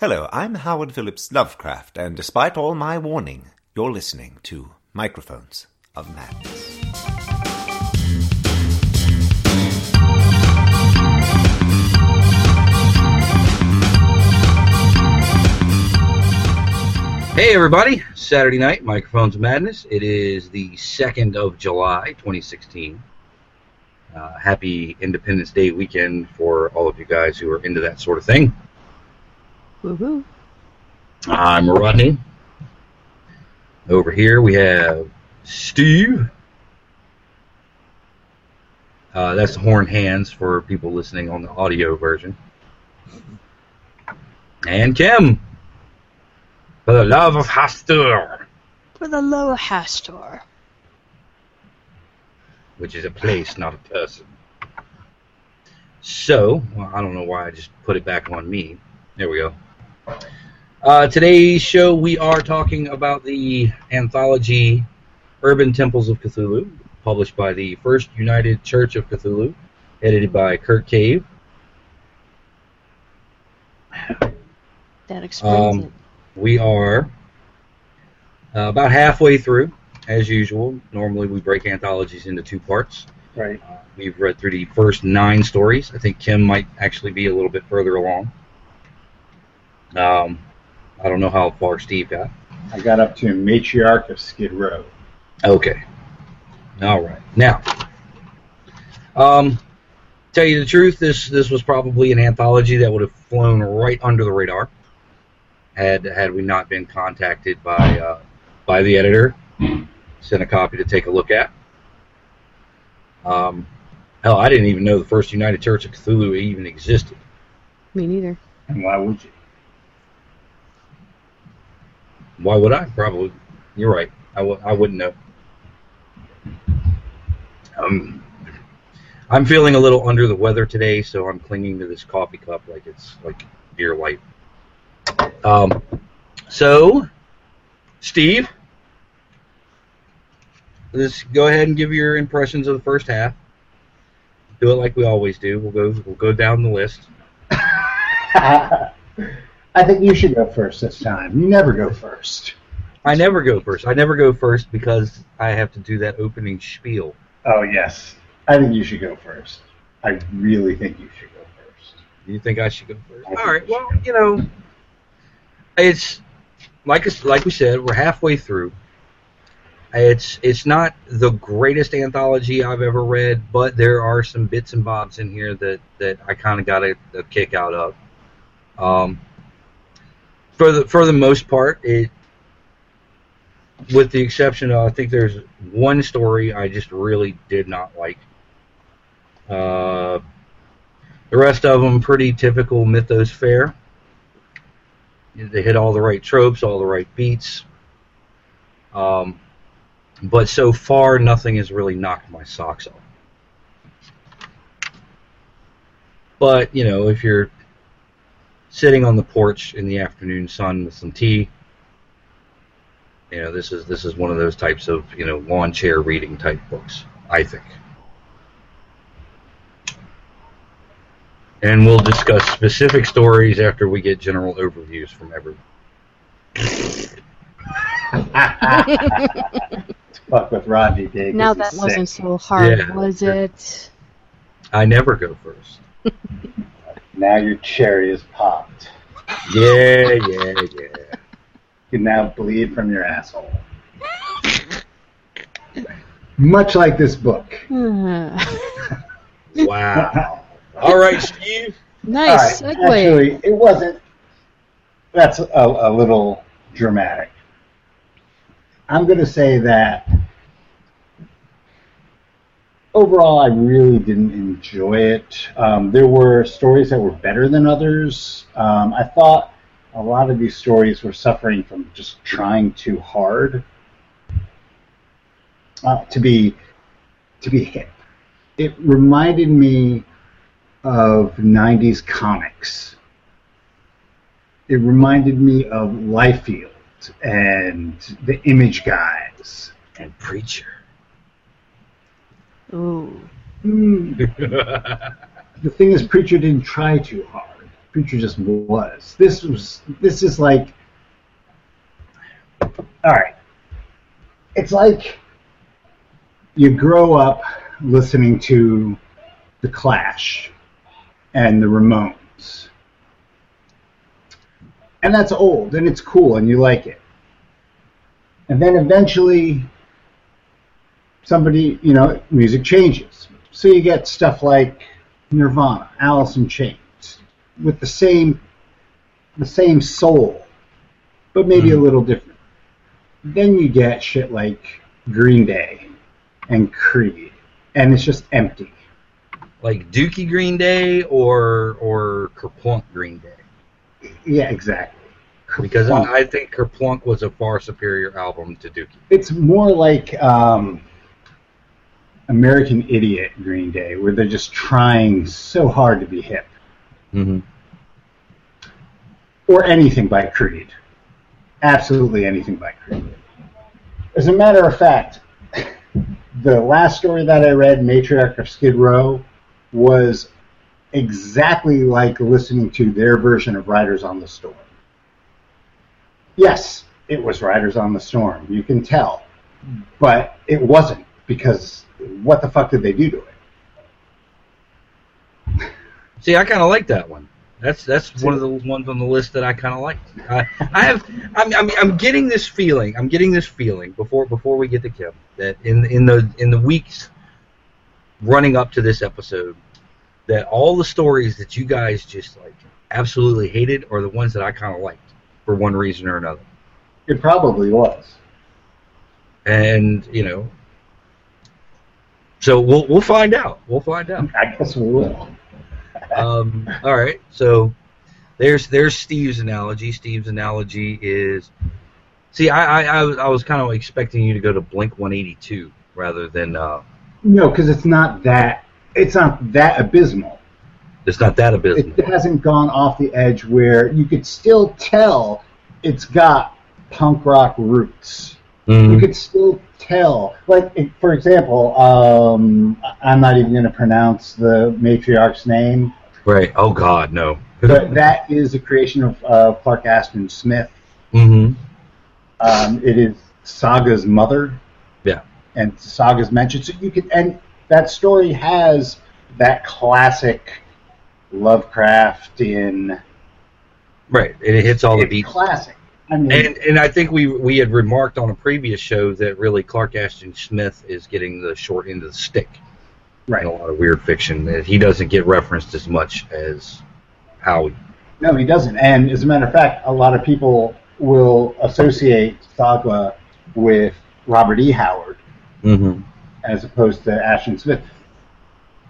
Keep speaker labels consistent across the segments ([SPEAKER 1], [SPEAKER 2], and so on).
[SPEAKER 1] Hello, I'm Howard Phillips Lovecraft, and despite all my warning, you're listening to Microphones of Madness.
[SPEAKER 2] Hey everybody, Saturday night, Microphones of Madness. It is the 2nd of July, 2016. Uh, happy Independence Day weekend for all of you guys who are into that sort of thing.
[SPEAKER 3] Woohoo.
[SPEAKER 2] I'm Rodney. Over here we have Steve. Uh, that's the horn hands for people listening on the audio version. And Kim. For the love of Hastur,
[SPEAKER 3] For the love of Hastur.
[SPEAKER 2] which is a place, not a person. So, well, I don't know why I just put it back on me. There we go. Uh, today's show, we are talking about the anthology Urban Temples of Cthulhu, published by the First United Church of Cthulhu, edited by Kurt Cave.
[SPEAKER 3] That explains
[SPEAKER 2] Um,
[SPEAKER 3] it.
[SPEAKER 2] We are uh, about halfway through, as usual. Normally, we break anthologies into two parts.
[SPEAKER 4] Right.
[SPEAKER 2] Uh, we've read through the first nine stories. I think Kim might actually be a little bit further along. Um, I don't know how far Steve got.
[SPEAKER 4] I got up to Matriarch of Skid Row.
[SPEAKER 2] Okay. All right. Now, um, tell you the truth, this this was probably an anthology that would have flown right under the radar had had we not been contacted by uh, by the editor. Sent a copy to take a look at. Um, hell, I didn't even know the First United Church of Cthulhu even existed.
[SPEAKER 3] Me neither.
[SPEAKER 4] And why would you?
[SPEAKER 2] Why would I? Probably. You're right. I w- I wouldn't know. Um, I'm feeling a little under the weather today, so I'm clinging to this coffee cup like it's like beer light. Um, so, Steve, let's go ahead and give your impressions of the first half. Do it like we always do. We'll go we'll go down the list.
[SPEAKER 4] I think you should go first this time. You never go first.
[SPEAKER 2] I never go first. I never go first because I have to do that opening spiel.
[SPEAKER 4] Oh, yes. I think you should go first. I really think you should go first.
[SPEAKER 2] You think I should go first?
[SPEAKER 4] I
[SPEAKER 2] All right.
[SPEAKER 4] you
[SPEAKER 2] Well, you know, it's like like we said, we're halfway through. It's it's not the greatest anthology I've ever read, but there are some bits and bobs in here that that I kind of got a, a kick out of. Um, for the for the most part, it with the exception of I think there's one story I just really did not like. Uh, the rest of them pretty typical mythos fare. They hit all the right tropes, all the right beats. Um, but so far, nothing has really knocked my socks off. But you know, if you're sitting on the porch in the afternoon sun with some tea, you know, this is this is one of those types of you know lawn chair reading type books. I think. and we'll discuss specific stories after we get general overviews from everyone.
[SPEAKER 4] Fuck with Rodney Day. 'cause
[SPEAKER 3] now that
[SPEAKER 4] sick.
[SPEAKER 3] wasn't so hard,
[SPEAKER 2] Yeah.
[SPEAKER 3] was it?
[SPEAKER 2] I never go first.
[SPEAKER 4] Now your cherry is popped.
[SPEAKER 2] Yeah, yeah, yeah.
[SPEAKER 4] You can now bleed from your asshole. Much like this book.
[SPEAKER 2] Wow. All right, Steve.
[SPEAKER 3] nice
[SPEAKER 4] All right,
[SPEAKER 3] segue.
[SPEAKER 4] Actually, it wasn't. That's a, a little dramatic. I'm going to say that overall, I really didn't enjoy it. Um, there were stories that were better than others. Um, I thought a lot of these stories were suffering from just trying too hard uh, to be to be hip. It reminded me of 90s comics. It reminded me of Liefeld and the Image Guys.
[SPEAKER 2] And Preacher.
[SPEAKER 3] Ooh.
[SPEAKER 4] Hmm. The thing is, Preacher didn't try too hard. Preacher just was. This was this is like all right. It's like you grow up listening to the Clash and the Ramones. And that's old and it's cool and you like it. And then eventually somebody, you know, music changes. So you get stuff like Nirvana, Alice in Chains, with the same the same soul, but maybe a little different. Then you get shit like Green Day and Creed, and it's just empty.
[SPEAKER 2] Like Dookie Green Day or or Kerplunk Green Day.
[SPEAKER 4] Yeah, exactly.
[SPEAKER 2] Because
[SPEAKER 4] Kerplunk.
[SPEAKER 2] I think Kerplunk was a far superior album to Dookie.
[SPEAKER 4] it's more like um, American Idiot Green Day, where they're just trying so hard to be hip,
[SPEAKER 2] Mm-hmm.
[SPEAKER 4] or anything by Creed. Absolutely anything by Creed. As a matter of fact, the last story that I read, Matriarch of Skid Row, was exactly like listening to their version of Riders on the Storm. Yes, it was Riders on the Storm. You can tell. But it wasn't because what the fuck did they do to it?
[SPEAKER 2] See, I kind of like that one. That's that's one of the ones on the list that I kind of like. I, I have I'm, I'm I'm getting this feeling. I'm getting this feeling before before we get to Kim that in in the in the weeks running up to this episode that all the stories that you guys just like absolutely hated are the ones that I kind of liked for one reason or another.
[SPEAKER 4] It probably was.
[SPEAKER 2] And you know, so we'll we'll find out. We'll find out.
[SPEAKER 4] I guess we will.
[SPEAKER 2] um, all right, so there's there's Steve's analogy. Steve's analogy is, see, I I, I was, I was kind of expecting you to go to Blink 182 rather than uh,
[SPEAKER 4] No, because it's not that. It's not that abysmal.
[SPEAKER 2] it's not that abysmal.
[SPEAKER 4] It hasn't gone off the edge where you could still tell it's got punk rock roots. You
[SPEAKER 2] Mhm.
[SPEAKER 4] could still tell. Like, for example, um, I'm not even going to pronounce the matriarch's name,
[SPEAKER 2] Right? Oh God, no.
[SPEAKER 4] but that is a creation of uh, Clark Ashton Smith.
[SPEAKER 2] Mm-hmm.
[SPEAKER 4] Um, it is Tsathoggua's mother.
[SPEAKER 2] Yeah.
[SPEAKER 4] And Tsathoggua's mentioned. So you could, and that story has that classic Lovecraftian.
[SPEAKER 2] Right. And it hits all the beats.
[SPEAKER 4] Classic.
[SPEAKER 2] And and I think we we had remarked on a previous show that really Clark Ashton Smith is getting the short end of the stick
[SPEAKER 4] right.
[SPEAKER 2] in a lot of weird fiction. That he doesn't get referenced as much as Howie.
[SPEAKER 4] No, he doesn't. And as a matter of fact, a lot of people will associate Tsathoggua with Robert E. Howard
[SPEAKER 2] Mm-hmm.
[SPEAKER 4] as opposed to Ashton Smith,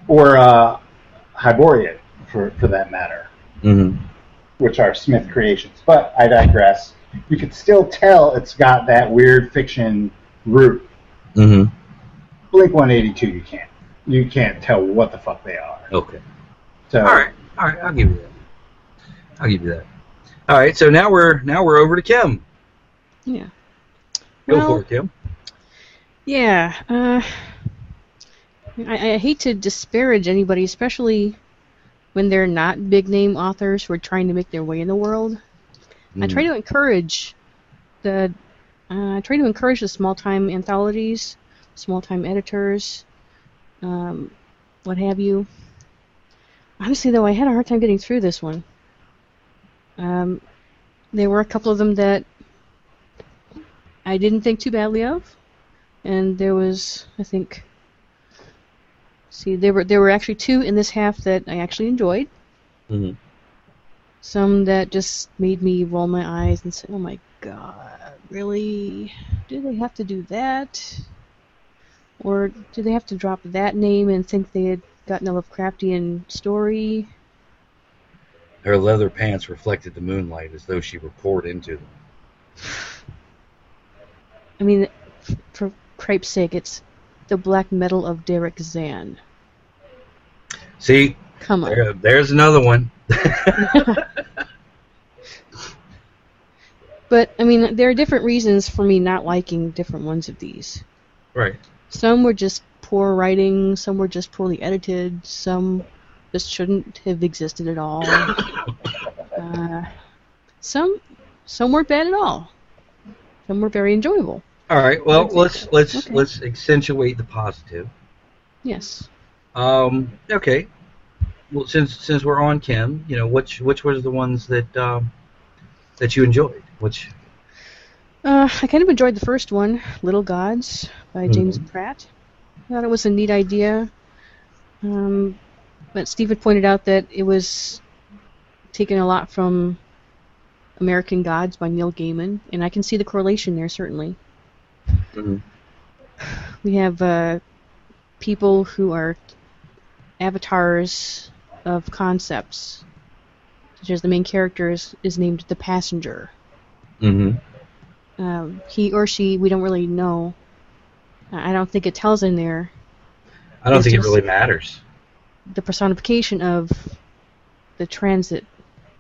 [SPEAKER 4] or uh, Hyborian, for for that matter.
[SPEAKER 2] Mm-hmm.
[SPEAKER 4] which are Smith creations. But I digress. You could still tell it's got that weird fiction root.
[SPEAKER 2] Mm-hmm.
[SPEAKER 4] Blink 182, you can't. You can't tell what the fuck they are.
[SPEAKER 2] Okay.
[SPEAKER 4] So
[SPEAKER 2] All right, all right, I'll give you that. I'll give you that. All right, so now we're now we're over to Kim.
[SPEAKER 3] Yeah.
[SPEAKER 2] Go
[SPEAKER 3] Well,
[SPEAKER 2] for it, Kim.
[SPEAKER 3] Yeah. Uh, I, I hate to disparage anybody, especially when they're not big name authors who are trying to make their way in the world. I try to encourage the uh, I try to encourage the small time anthologies, small time editors, um, what have you. Honestly, though, I had a hard time getting through this one. Um, there were a couple of them that I didn't think too badly of, and there was, I think, see, there were there were actually two in this half that I actually enjoyed.
[SPEAKER 2] Mhm.
[SPEAKER 3] Some that just made me roll my eyes and say, "Oh my god, really? Do they have to do that? Or do they have to drop that name and think they had gotten a Lovecraftian story?"
[SPEAKER 2] Her leather pants reflected the moonlight as though she were poured into them.
[SPEAKER 3] I mean, for cripe's sake, it's the black metal of Derek Zann.
[SPEAKER 2] See,
[SPEAKER 3] Come on.
[SPEAKER 2] there, there's another one.
[SPEAKER 3] But I mean, there are different reasons for me not liking different ones of these.
[SPEAKER 2] right.
[SPEAKER 3] Some were just poor writing, some were just poorly edited, some just shouldn't have existed at all. Uh, some some weren't bad at all. Some were very enjoyable.
[SPEAKER 2] All right. Well, let's let's
[SPEAKER 3] Okay.
[SPEAKER 2] let's accentuate the positive.
[SPEAKER 3] Yes.
[SPEAKER 2] Um, okay. Well, since since we're on Kim, you know, which which was the ones that um, that you enjoyed? Which
[SPEAKER 3] Uh, I kind of enjoyed the first one, Little Gods by James Pratt. I thought it was a neat idea. Um, but Steve had pointed out that it was taken a lot from American Gods by Neil Gaiman, and I can see the correlation there certainly.
[SPEAKER 2] Mhm.
[SPEAKER 3] We have uh, people who are avatars of concepts, such as the main character is, is named the Passenger
[SPEAKER 2] Mm-hmm.
[SPEAKER 3] um, he or she, we don't really know. I don't think it tells in there
[SPEAKER 2] I don't
[SPEAKER 3] It's
[SPEAKER 2] think it really matters.
[SPEAKER 3] the personification of the transit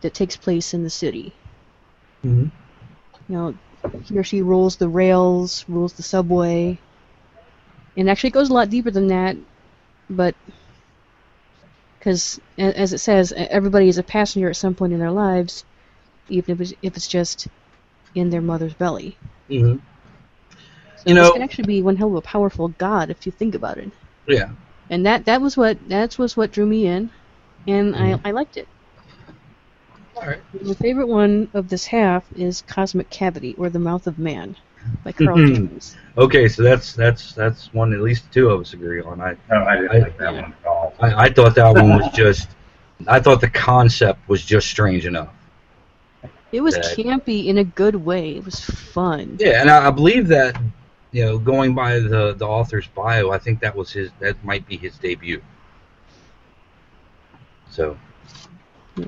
[SPEAKER 3] that takes place in the city.
[SPEAKER 2] Mm-hmm.
[SPEAKER 3] You know, he or she rules the rails, rules the subway, and actually it goes a lot deeper than that. But because, as it says, everybody is a passenger at some point in their lives, even if it's, if it's just in their mother's belly.
[SPEAKER 2] Mm-hmm.
[SPEAKER 3] So
[SPEAKER 2] You
[SPEAKER 3] this
[SPEAKER 2] know-
[SPEAKER 3] can actually be one hell of a powerful god if you think about it.
[SPEAKER 2] Yeah.
[SPEAKER 3] and that that was what that was what drew me in, and I I liked it.
[SPEAKER 2] All right.
[SPEAKER 3] My favorite one of this half is Cosmic Cavity or the Mouth of Man by Carl
[SPEAKER 2] Mhm.
[SPEAKER 3] James.
[SPEAKER 2] Okay, so that's that's that's one at least two of us agree on. I
[SPEAKER 4] No, I didn't
[SPEAKER 2] I-
[SPEAKER 4] like that one at all.
[SPEAKER 2] I, I thought that one was just. I thought the concept was just strange enough.
[SPEAKER 3] It was
[SPEAKER 2] That-
[SPEAKER 3] campy in a good way. It was fun.
[SPEAKER 2] Yeah, and I, I believe that, you know, going by the the author's bio, I think that was his. That might be his debut. So.
[SPEAKER 3] Yeah.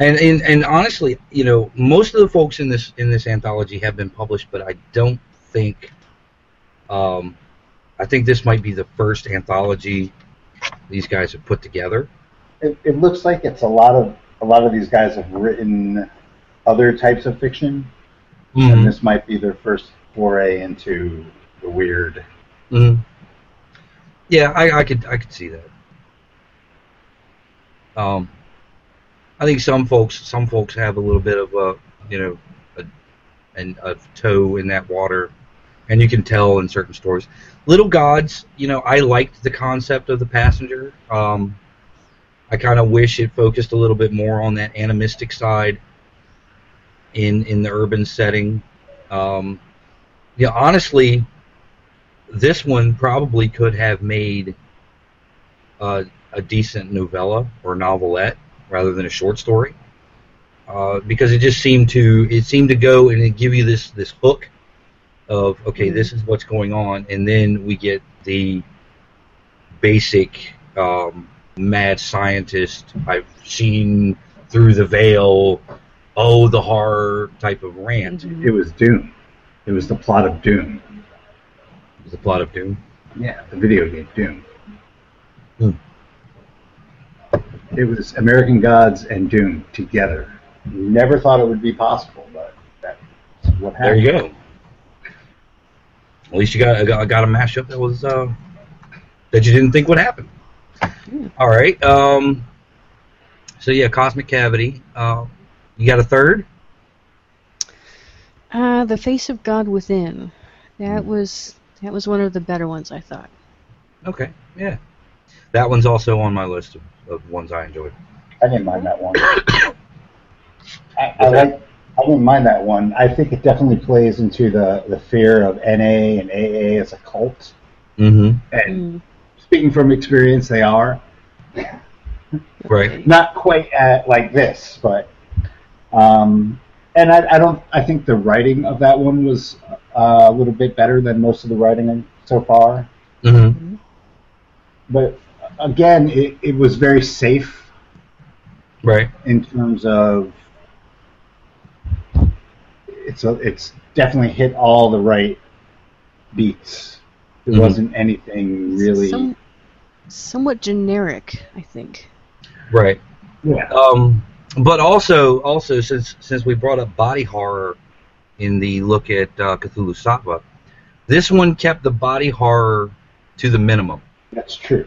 [SPEAKER 2] And, and and honestly, you know, most of the folks in this in this anthology have been published, but I don't think. Um, I think this might be the first anthology these guys have put together.
[SPEAKER 4] It, it looks like it's a lot of a lot of these guys have written other types of fiction, and this might be their first foray into the weird.
[SPEAKER 2] Mhm. Yeah, I, I could I could see that. Um, I think some folks some folks have a little bit of a you know a an, a toe in that water, and you can tell in certain stories. Little Gods, you know, I liked the concept of the passenger. Um, I kind of wish it focused a little bit more on that animistic side in in the urban setting. Um, yeah, honestly, this one probably could have made uh, a decent novella or novelette rather than a short story uh, because it just seemed to it seemed to go and it give you this this hook of okay this is what's going on and then we get the basic um, mad scientist I've seen through the veil oh the horror type of rant
[SPEAKER 3] Mhm.
[SPEAKER 4] It was Doom. It was the plot of Doom.
[SPEAKER 2] It was the plot of doom
[SPEAKER 4] Yeah, the video game Doom.
[SPEAKER 2] Hmm.
[SPEAKER 4] It was American Gods and Doom together. Never thought it would be possible, but that's what happened.
[SPEAKER 2] There you go. At least you got got, got a mashup that was uh, that you didn't think would happen.
[SPEAKER 3] Yeah.
[SPEAKER 2] All right. Um, so yeah, cosmic cavity. Uh, you got a third?
[SPEAKER 3] Uh, the Face of God Within. That was that was one of the better ones I thought.
[SPEAKER 2] Okay. Yeah. That one's also on my list of, of ones I enjoyed.
[SPEAKER 4] I didn't mind that one. I, I like. I didn't mind that one. I think it definitely plays into the, the fear of NA and AA as a cult.
[SPEAKER 2] Mm-hmm.
[SPEAKER 4] And
[SPEAKER 3] Mm.
[SPEAKER 4] speaking from experience, they are
[SPEAKER 2] Right.
[SPEAKER 4] not quite at like this, but um, and I, I don't. I think the writing of that one was uh, a little bit better than most of the writing so far.
[SPEAKER 2] Mm-hmm.
[SPEAKER 4] But again, it, it was very safe
[SPEAKER 2] Right.
[SPEAKER 4] in terms of it's a, it's definitely hit all the right beats. There
[SPEAKER 2] Mhm.
[SPEAKER 4] wasn't anything really.
[SPEAKER 3] Some, somewhat generic, I think.
[SPEAKER 2] Right.
[SPEAKER 4] yeah.
[SPEAKER 2] Um, but also, also since since we brought up body horror in the look at uh, Cthulhusattva, this one kept the body horror to the minimum,
[SPEAKER 4] That's true.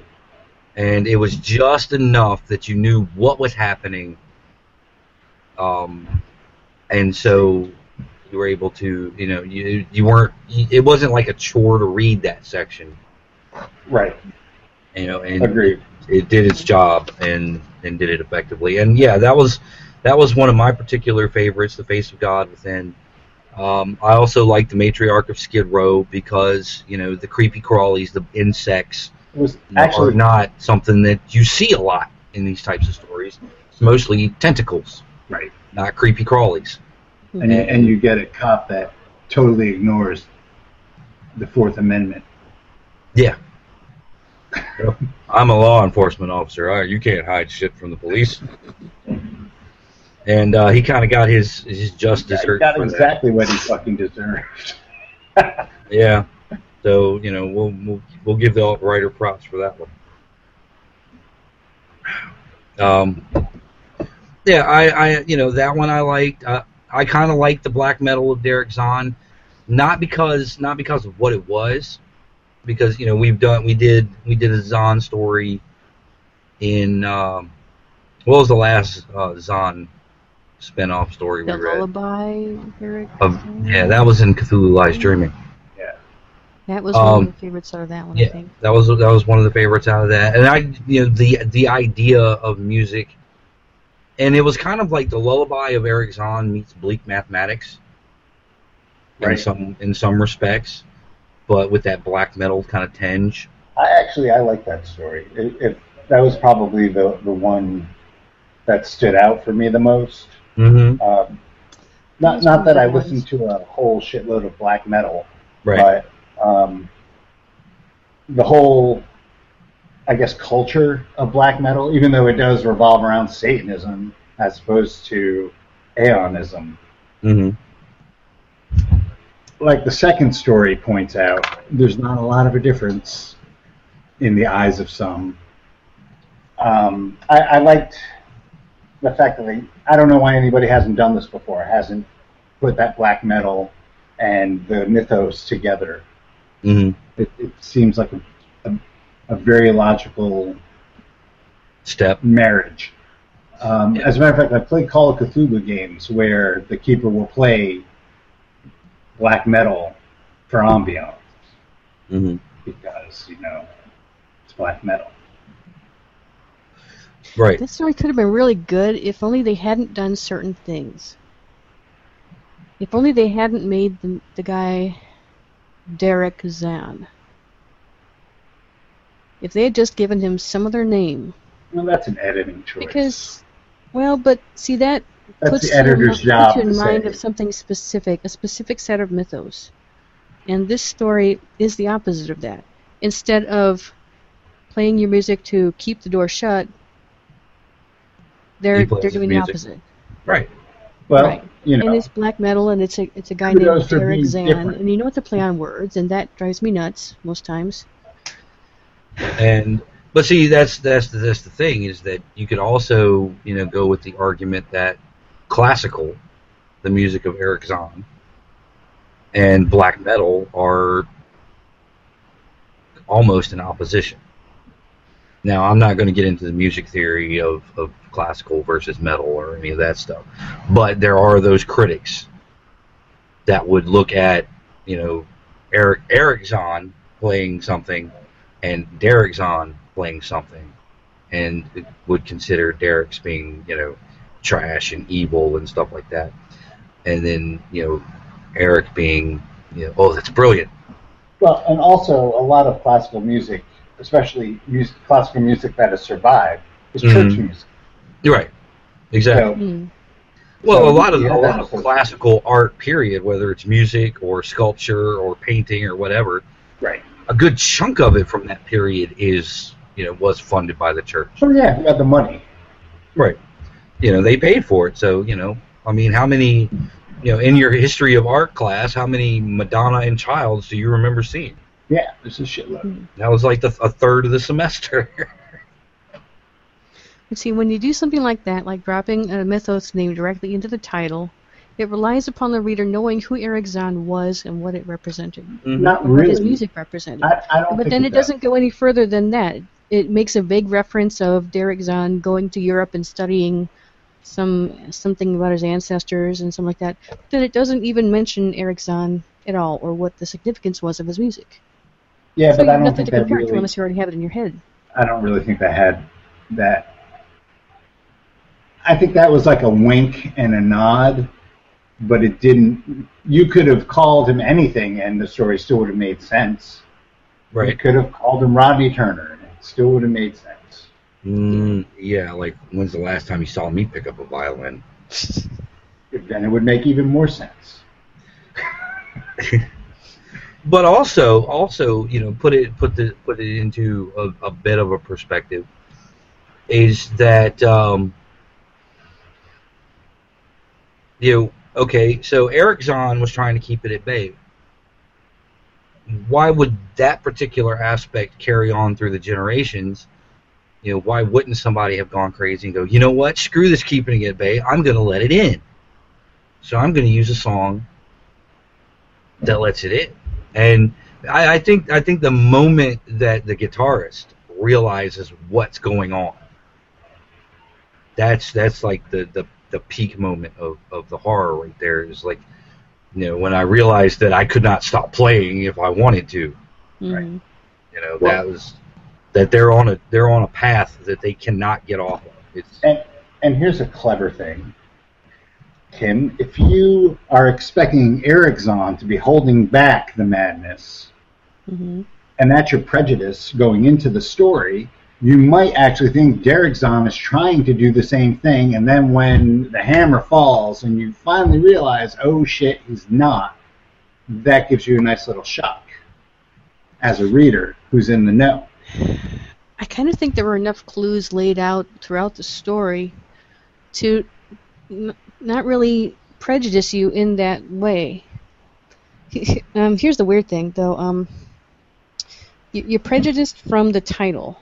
[SPEAKER 2] And it was just enough that you knew what was happening, um, and so you were able to, you know, you you weren't. It wasn't like a chore to read that section,
[SPEAKER 4] Right.
[SPEAKER 2] you know, and
[SPEAKER 4] Agreed.
[SPEAKER 2] it did its job and and did it effectively. And yeah, that was that was one of my particular favorites, The Face of God Within. Um, I also like the Matriarch of Skid Row because you know the creepy crawlies, the insects,
[SPEAKER 4] It was
[SPEAKER 2] are
[SPEAKER 4] actually
[SPEAKER 2] not something that you see a lot in these types of stories. It's mostly tentacles,
[SPEAKER 4] right,
[SPEAKER 2] not creepy crawlies.
[SPEAKER 4] and you, and you get a cop that totally ignores the Fourth Amendment.
[SPEAKER 2] Yeah. I'm a law enforcement officer. All right, you can't hide shit from the police. And uh, he kind of got his his just
[SPEAKER 4] He got
[SPEAKER 2] for that.
[SPEAKER 4] exactly what he fucking deserved.
[SPEAKER 2] Yeah. So you know we'll we'll, we'll give the writer props for that one. Um. Yeah, I, I you know that one I liked. Uh, I kind of liked the black metal of Derek Zann, not because not because of what it was, because you know we've done we did we did a Zann story in um, what was the last uh, Zann spinoff story
[SPEAKER 3] The
[SPEAKER 2] we read?
[SPEAKER 3] lullaby, Eric.
[SPEAKER 2] Of, yeah, that was in Cthulhu Lies Dreaming.
[SPEAKER 3] That was one
[SPEAKER 2] um,
[SPEAKER 3] of the favorites out of that one, I
[SPEAKER 2] Yeah,
[SPEAKER 3] think.
[SPEAKER 2] that was that was one of the favorites out of that. And I, you know, the the idea of music, and it was kind of like the lullaby of Eric Zann meets Bleak Mathematics, in some in some respects, but with that black metal kind of tinge.
[SPEAKER 4] I actually I like that story. It, it, that was probably the the one that stood out for me the most.
[SPEAKER 2] Mm-hmm.
[SPEAKER 4] Um, not not that I
[SPEAKER 3] the
[SPEAKER 4] listened to a whole shitload of black metal,
[SPEAKER 2] Right.
[SPEAKER 4] but um, the whole I guess culture of black metal, even though it does revolve around Satanism as opposed to Aeonism,
[SPEAKER 2] Mm-hmm.
[SPEAKER 4] like the second story points out, there's not a lot of a difference in the eyes of some. Um, I, I liked the fact that they, I don't know why anybody hasn't done this before, hasn't put that black metal and the mythos together.
[SPEAKER 2] Mm-hmm.
[SPEAKER 4] It, it seems like a, a, a very logical
[SPEAKER 2] Step.
[SPEAKER 4] marriage. Um, as a matter of fact, I played Call of Cthulhu games where the keeper will play black metal for ambiance
[SPEAKER 2] Mm-hmm.
[SPEAKER 4] because you know it's black metal.
[SPEAKER 2] Right.
[SPEAKER 3] This story could have been really good if only they hadn't done certain things. If only they hadn't made the, the guy Derek Zann. If they had just given him some other name.
[SPEAKER 4] Well, that's an editing choice.
[SPEAKER 3] Because, well, but see, that
[SPEAKER 4] that's
[SPEAKER 3] puts
[SPEAKER 4] the editor's
[SPEAKER 3] you, puts
[SPEAKER 4] job
[SPEAKER 3] you in mind of something specific, a specific set of mythos. And this story is the opposite of that. Instead of playing your music to keep the door shut, they're they're doing the opposite.
[SPEAKER 2] Right.
[SPEAKER 4] Well,
[SPEAKER 3] right.
[SPEAKER 4] you
[SPEAKER 3] And it's black metal, and it's a it's a guy
[SPEAKER 4] Kudos
[SPEAKER 3] named
[SPEAKER 4] for
[SPEAKER 3] Derek Zann,
[SPEAKER 4] different.
[SPEAKER 3] and you know it's a play on words, and that drives me nuts most times.
[SPEAKER 2] and but see that's that's the, that's the thing is that you could also you know go with the argument that classical the music of Eric Zann and black metal are almost in opposition now I'm not going to get into the music theory of, of classical versus metal or any of that stuff but there are those critics that would look at you know Eric Eric Zann playing something and Derek Zann playing something, and would consider Derek's being, you know, trash and evil and stuff like that, and then you know, Eric being, you know, oh, that's brilliant.
[SPEAKER 4] well, and also a lot of classical music, especially music, classical music that has survived, is church
[SPEAKER 2] Mhm.
[SPEAKER 4] music.
[SPEAKER 2] You're right, exactly.
[SPEAKER 4] So,
[SPEAKER 3] Hmm.
[SPEAKER 2] well,
[SPEAKER 4] so,
[SPEAKER 2] a lot of
[SPEAKER 4] yeah,
[SPEAKER 2] a lot of classical art, period, whether it's music or sculpture or painting or whatever,
[SPEAKER 4] right.
[SPEAKER 2] a good chunk of it from that period is, you know, was funded by the church.
[SPEAKER 4] So yeah, you got the money.
[SPEAKER 2] Right. You know, they paid for it. So, you know, I mean, how many, you know, in your history of art class, how many Madonna and Childs do you remember seeing?
[SPEAKER 4] Yeah, there's a shitload.
[SPEAKER 2] That was like the, a third of the semester.
[SPEAKER 3] And see, when you do something like that, like dropping a mythos name directly into the title, it relies upon the reader knowing who Eric Zann was and what it represented, mm-hmm.
[SPEAKER 4] Not
[SPEAKER 3] and what his music represented.
[SPEAKER 4] I, I don't
[SPEAKER 3] but then
[SPEAKER 4] it
[SPEAKER 3] it
[SPEAKER 4] does.
[SPEAKER 3] doesn't go any further than that. It makes a vague reference of Derek Zann going to Europe and studying some something about his ancestors and something like that. But then it doesn't even mention Eric Zann at all, or what the significance was of his music.
[SPEAKER 4] Yeah,
[SPEAKER 3] so
[SPEAKER 4] but
[SPEAKER 3] you
[SPEAKER 4] I
[SPEAKER 3] have
[SPEAKER 4] don't
[SPEAKER 3] nothing
[SPEAKER 4] think
[SPEAKER 3] to
[SPEAKER 4] that
[SPEAKER 3] compare it to
[SPEAKER 4] really.
[SPEAKER 3] unless you already have it in your head.
[SPEAKER 4] I don't really think that had that. I think that was like a wink and a nod, but it didn't. You could have called him anything, and the story still would have made sense.
[SPEAKER 2] Right.
[SPEAKER 4] You could have called him Rodney Turner, and it still would have made sense.
[SPEAKER 2] Mm, yeah, like when's the last time you saw me pick up a violin?
[SPEAKER 4] Then it would make even more sense.
[SPEAKER 2] But also, also, you know, put it put the put it into a, a bit of a perspective. Is that um, you know, okay? So Eric Zann was trying to keep it at bay. Why would that particular aspect carry on through the generations? You know, why wouldn't somebody have gone crazy and go, you know what? Screw this keeping it at bay. I'm going to let it in. So I'm going to use a song that lets it in. And I, I think I think the moment that the guitarist realizes what's going on, that's that's like the, the, the peak moment of, of the horror right there. Is like, you know, when I realized that I could not stop playing if I wanted to.
[SPEAKER 3] Mhm.
[SPEAKER 2] You know,
[SPEAKER 4] Well-
[SPEAKER 2] that was that they're on a they're on a path that they cannot get off of. It's
[SPEAKER 4] And and here's a clever thing, Tim. If you are expecting Eric Zann to be holding back the madness,
[SPEAKER 3] Mhm.
[SPEAKER 4] and that's your prejudice going into the story, you might actually think Derek Zann is trying to do the same thing, and then when the hammer falls and you finally realize, oh shit, he's not, that gives you a nice little shock as a reader who's in the know.
[SPEAKER 3] I kind of think there were enough clues laid out throughout the story to n- not really prejudice you in that way. um, here's the weird thing, though. Um, you, you're prejudiced from the title,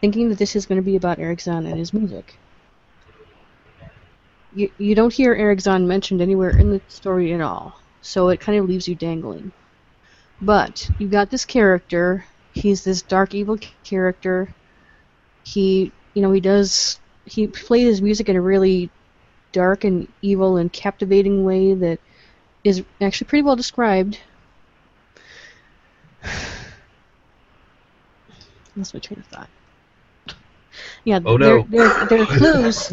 [SPEAKER 3] thinking that this is going to be about Eric Zann and his music. You, you don't hear Eric Zann mentioned anywhere in the story at all, so it kind of leaves you dangling. But you got this character. He's this dark, evil character. He, you know, he does. He played his music in a really dark and evil and captivating way that is actually pretty well described. Lost my train of thought. Yeah,
[SPEAKER 2] Oh,
[SPEAKER 3] there,
[SPEAKER 2] no.
[SPEAKER 3] there, there are clues.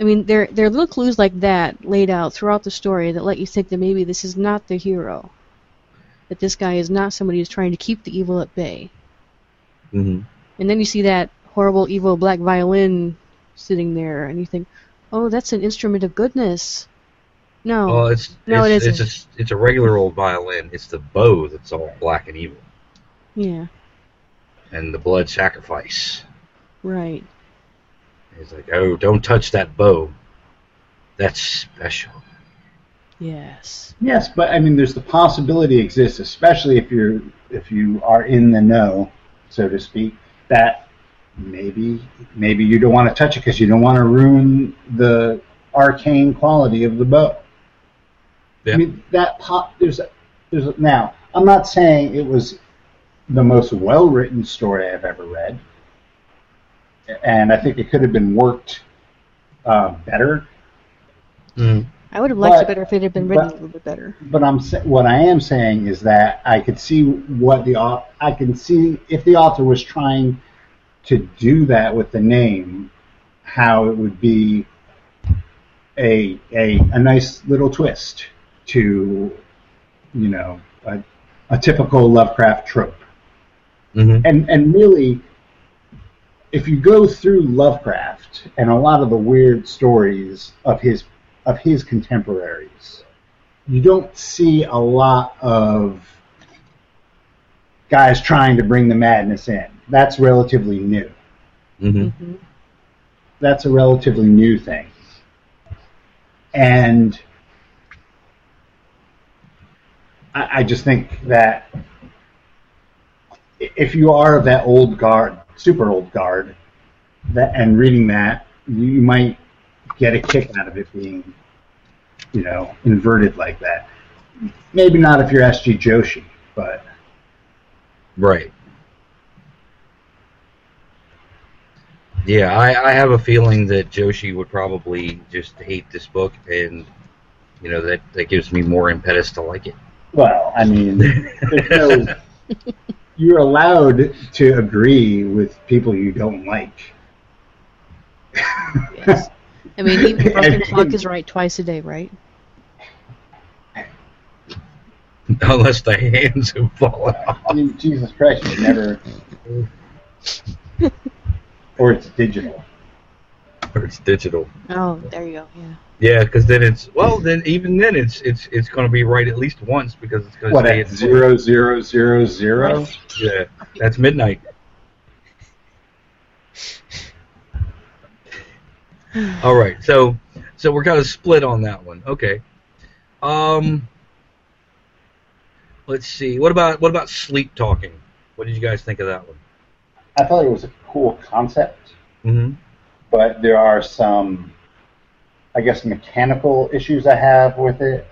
[SPEAKER 3] I mean, there, there are little clues like that laid out throughout the story that let you think that maybe this is not the hero. That this guy is not somebody who's trying to keep the evil at bay.
[SPEAKER 2] mhm.
[SPEAKER 3] And then you see that horrible, evil black violin sitting there, and you think, oh, that's an instrument of goodness. No.
[SPEAKER 2] well, it's
[SPEAKER 3] No, it
[SPEAKER 2] it's,
[SPEAKER 3] isn't.
[SPEAKER 2] it's a it's a regular old violin. It's the bow that's all black and evil,
[SPEAKER 3] yeah,
[SPEAKER 2] and the blood sacrifice.
[SPEAKER 3] Right.
[SPEAKER 2] It's like, oh, don't touch that bow. That's special.
[SPEAKER 3] Yes.
[SPEAKER 4] Yes, but I mean, there's the possibility exists, especially if you're if you are in the know, so to speak, that maybe maybe you don't want to touch it because you don't want to ruin the arcane quality of the bow.
[SPEAKER 2] Yeah.
[SPEAKER 4] I mean, that pop. There's a, there's a, now. I'm not saying it was the most well written story I've ever read, and I think it could have been worked uh, better.
[SPEAKER 2] Mm.
[SPEAKER 3] I would have liked
[SPEAKER 4] But-
[SPEAKER 3] it better if it had been written
[SPEAKER 4] but-
[SPEAKER 3] a little bit better.
[SPEAKER 4] But I'm what I am saying is that I could see what the I can see if the author was trying to do that with the name, how it would be a a, a nice little twist to you know a, a typical Lovecraft trope.
[SPEAKER 2] hmm
[SPEAKER 4] And and really, if you go through Lovecraft and a lot of the weird stories of his of his contemporaries, you don't see a lot of guys trying to bring the madness in. That's relatively new.
[SPEAKER 2] hmm
[SPEAKER 3] hmm
[SPEAKER 4] That's a relatively new thing. And I, I just think that if you are of that old guard, super old guard, that and reading that, you might get a kick out of it being, you know, inverted like that. Maybe not if you're S.T. Joshi, but
[SPEAKER 2] Right. Yeah, I, I have a feeling that Joshi would probably just hate this book, and you know that that gives me more impetus to like it.
[SPEAKER 4] Well, I mean, there's no, you're allowed to agree with people you don't like.
[SPEAKER 3] Yes. I mean, even broken clock is right twice a day, right?
[SPEAKER 2] Unless the hands have fallen
[SPEAKER 4] I
[SPEAKER 2] off.
[SPEAKER 4] mean, Jesus Christ, you never. or it's digital.
[SPEAKER 2] Or it's digital.
[SPEAKER 3] Oh, there you go. Yeah.
[SPEAKER 2] Yeah, because then it's well, then even then it's it's it's going to be right at least once because it's going to
[SPEAKER 4] What
[SPEAKER 2] stay
[SPEAKER 4] at
[SPEAKER 2] at
[SPEAKER 4] zero zero zero zero?
[SPEAKER 2] Yeah, that's midnight. All right, so so we're kind of split on that one. Okay. Um. Let's see. What about what about sleep talking? What did you guys think of that one?
[SPEAKER 4] I thought it was a cool concept,
[SPEAKER 2] Mm-hmm.
[SPEAKER 4] but there are some, I guess, mechanical issues I have with it.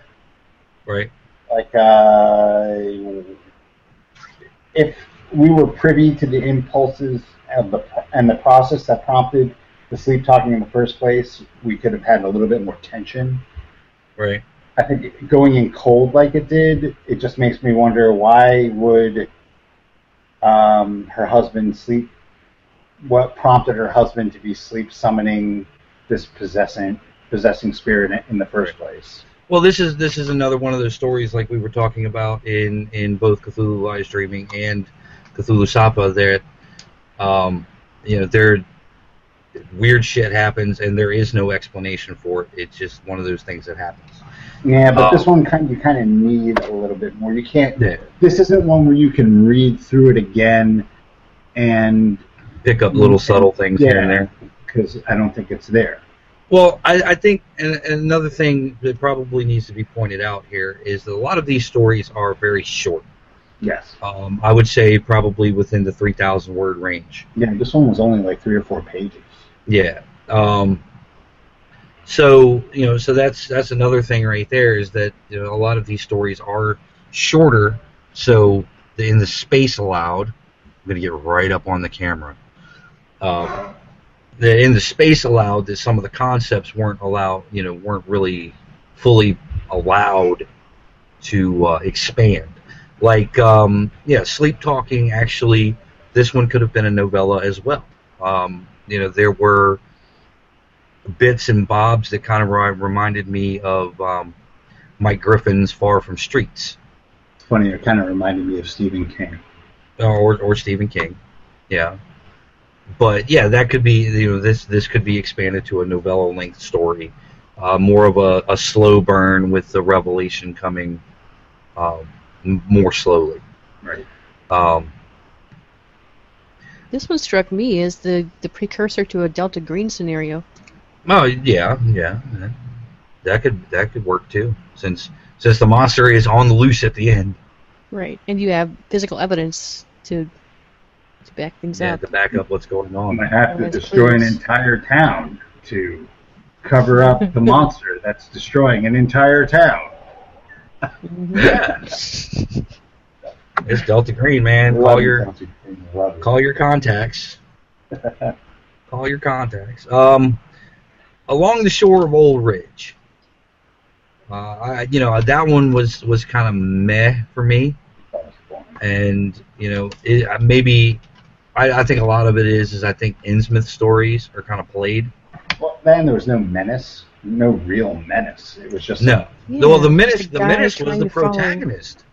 [SPEAKER 2] Right.
[SPEAKER 4] Like, uh, if we were privy to the impulses of the and the process that prompted the sleep talking in the first place, we could have had a little bit more tension.
[SPEAKER 2] Right.
[SPEAKER 4] I think going in cold like it did, it just makes me wonder why would um, her husband sleep? What prompted her husband to be sleep summoning this possessing possessing spirit in the first place?
[SPEAKER 2] Well, this is this is another one of those stories like we were talking about in in both Cthulhu Lies Dreaming and Cthulhusattva. That um, you know, there weird shit happens and there is no explanation for it. It's just one of those things that happens.
[SPEAKER 4] Yeah, but
[SPEAKER 2] Oh.
[SPEAKER 4] this one kind you kind of need a little bit more. You can't.
[SPEAKER 2] Yeah.
[SPEAKER 4] This isn't one where you can read through it again, and
[SPEAKER 2] Pick up little subtle things here and there.
[SPEAKER 4] because I don't think it's there.
[SPEAKER 2] Well, I, I think and, and another thing that probably needs to be pointed out here is that a lot of these stories are very short.
[SPEAKER 4] Yes.
[SPEAKER 2] Um, I would say probably within the three thousand word range.
[SPEAKER 4] Yeah, this one was only like three or four pages.
[SPEAKER 2] Yeah. Um, so you know, so that's that's another thing right there is that you know a lot of these stories are shorter. So in the space allowed, I'm gonna get right up on the camera. Um, the, in the space allowed, that some of the concepts weren't allowed, you know, weren't really fully allowed to uh, expand. Like, um, yeah, sleep talking. Actually, this one could have been a novella as well. Um, you know, there were bits and bobs that kind of reminded me of um, Mike Griffin's Far from Streets
[SPEAKER 4] It's funny. It kind of reminded me of Stephen King.
[SPEAKER 2] or or Stephen King. Yeah. But yeah, that could be you know this this could be expanded to a novella length story, uh, more of a, a slow burn with the revelation coming um, m- more slowly.
[SPEAKER 4] Right.
[SPEAKER 2] Um,
[SPEAKER 3] This one struck me as the, the precursor to a Delta Green scenario.
[SPEAKER 2] oh yeah, yeah, yeah. that could that could work too, since since the monster is on the loose at the end.
[SPEAKER 3] Right. And you have physical evidence to to back things up.
[SPEAKER 2] Yeah,
[SPEAKER 3] up.
[SPEAKER 2] to back up what's going on.
[SPEAKER 4] gonna have to
[SPEAKER 3] Otherwise,
[SPEAKER 4] destroy an entire town to cover up the monster that's destroying an entire town.
[SPEAKER 3] Mhm.
[SPEAKER 2] Yeah, it's Delta Green, man. Call
[SPEAKER 4] Love it,
[SPEAKER 2] your
[SPEAKER 4] Love
[SPEAKER 2] call your contacts. Call your contacts. Um, along the shore of Old Ridge. Uh, I, you know, that one was was kind of meh for me, and you know, it, uh, maybe I, I think a lot of it is is I think Innsmouth stories are kind of played.
[SPEAKER 4] Well, then there was no menace, no real menace. It was just
[SPEAKER 2] No,
[SPEAKER 3] Yeah,
[SPEAKER 2] well, the menace
[SPEAKER 3] a
[SPEAKER 2] the menace was the protagonist.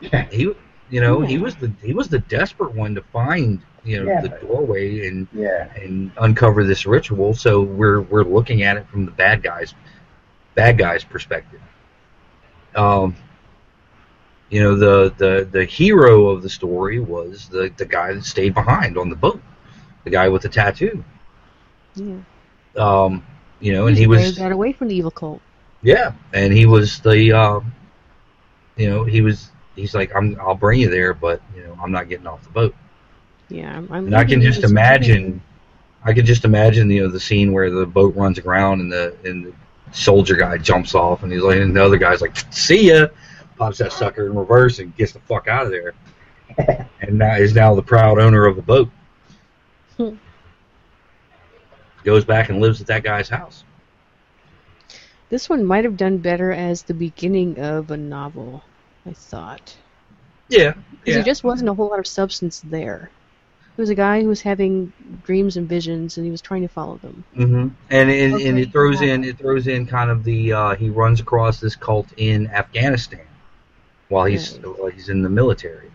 [SPEAKER 4] Yeah.
[SPEAKER 2] He, you know, he was the he was the desperate one to find you know
[SPEAKER 4] Yeah,
[SPEAKER 2] the
[SPEAKER 4] but-
[SPEAKER 2] doorway and
[SPEAKER 4] yeah.
[SPEAKER 2] and uncover this ritual. So we're we're looking at it from the bad guys, bad guys' perspective. Um, you know, the the the hero of the story was the the guy that stayed behind on the boat, the guy with the tattoo.
[SPEAKER 3] Yeah.
[SPEAKER 2] Um, you know, and he was
[SPEAKER 3] got away from the evil cult.
[SPEAKER 2] yeah, and he was the um, you know he was he's like I'm I'll bring you there, but you know I'm not getting off the boat.
[SPEAKER 3] Yeah, I'm. I'm
[SPEAKER 2] And I can just imagine, I can just imagine, you know, the scene where the boat runs aground and the and the soldier guy jumps off and he's like, and the other guy's like, "See ya," pops that sucker in reverse and gets the fuck out of there, and now is now the proud owner of the boat. goes back and lives at that guy's house.
[SPEAKER 3] This one might have done better as the beginning of a novel, I thought.
[SPEAKER 2] Yeah,
[SPEAKER 3] Because
[SPEAKER 2] yeah.
[SPEAKER 3] there just wasn't a whole lot of substance there. There was a guy who was having dreams and visions, and he was trying to follow them.
[SPEAKER 2] hmm And and, and it throws in it throws in kind of the uh, he runs across this cult in Afghanistan while he's
[SPEAKER 3] Right.
[SPEAKER 2] while he's in the military,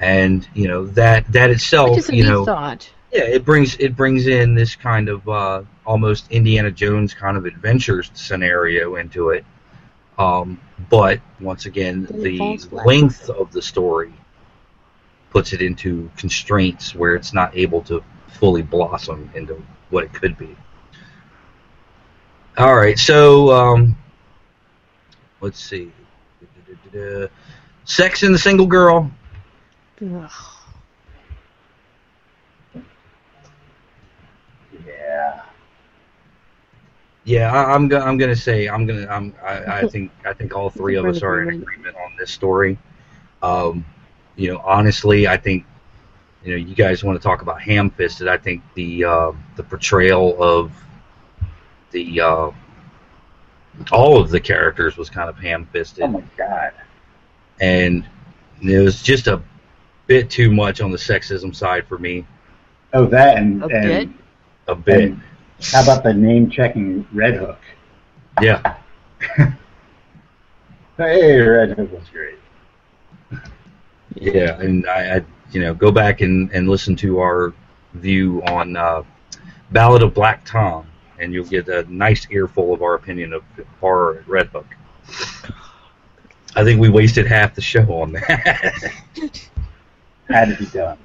[SPEAKER 2] and you know that that itself you know
[SPEAKER 3] thought.
[SPEAKER 2] yeah it brings it brings in this kind of uh, almost Indiana Jones kind of adventure scenario into it. Um, but once again, the length of the story puts it into constraints where it's not able to fully blossom into what it could be. All right, so um, let's see. Sex and the Single Girl.
[SPEAKER 3] Ugh.
[SPEAKER 4] Yeah.
[SPEAKER 2] Yeah, I, I'm go- I'm gonna say I'm gonna I'm I, I think I think all three of us are in
[SPEAKER 3] agreement.
[SPEAKER 2] agreement on this story. Um, you know, honestly, I think you know you guys want to talk about ham-fisted. I think the uh, the portrayal of the uh, all of the characters was kind of ham-fisted,
[SPEAKER 4] Oh my god.
[SPEAKER 2] and it was just a bit too much on the sexism side for me.
[SPEAKER 4] Oh, that and
[SPEAKER 3] A
[SPEAKER 4] and,
[SPEAKER 3] bit?
[SPEAKER 2] A bit,
[SPEAKER 4] and how about the name checking Red Hook?
[SPEAKER 2] yeah.
[SPEAKER 4] Hey, Red Hook was great.
[SPEAKER 2] Yeah, and I, I you know, go back and, and listen to our view on uh, Ballad of Black Tom, and you'll get a nice earful of our opinion of horror at Red Hook. I think we wasted half the show on that.
[SPEAKER 4] Had to be done.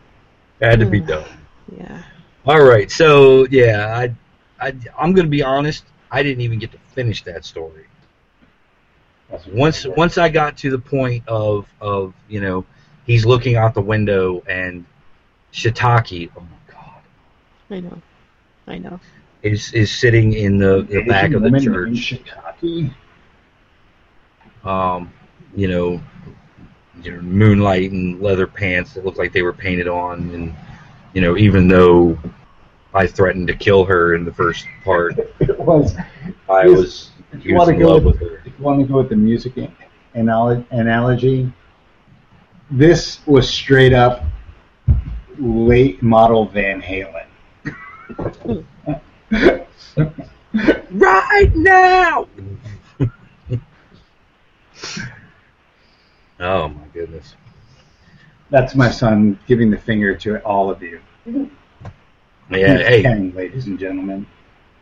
[SPEAKER 2] Had to be done.
[SPEAKER 3] Yeah.
[SPEAKER 2] All right, so yeah, I, I I'm gonna be honest. I didn't even get to finish that story. Once once I got to the point of of you know he's looking out the window and Shiitake oh my god
[SPEAKER 3] I know. I know.
[SPEAKER 2] Is is sitting in the, the back of the
[SPEAKER 4] woman in
[SPEAKER 2] church
[SPEAKER 4] Shiitake?
[SPEAKER 2] um you know you know moonlight and leather pants that look like they were painted on and you know even though I threatened to kill her in the first part
[SPEAKER 4] It was.
[SPEAKER 2] I
[SPEAKER 4] Yes.
[SPEAKER 2] was
[SPEAKER 4] If you
[SPEAKER 2] was
[SPEAKER 4] want to
[SPEAKER 2] in
[SPEAKER 4] go
[SPEAKER 2] love
[SPEAKER 4] with,
[SPEAKER 2] with her
[SPEAKER 4] if you want to go with the music anal- analogy, this was straight up late model Van Halen.
[SPEAKER 2] right now. oh my goodness.
[SPEAKER 4] That's my son giving the finger to all of you.
[SPEAKER 2] Yeah,
[SPEAKER 4] He's
[SPEAKER 2] hey,
[SPEAKER 4] 10, ladies and gentlemen.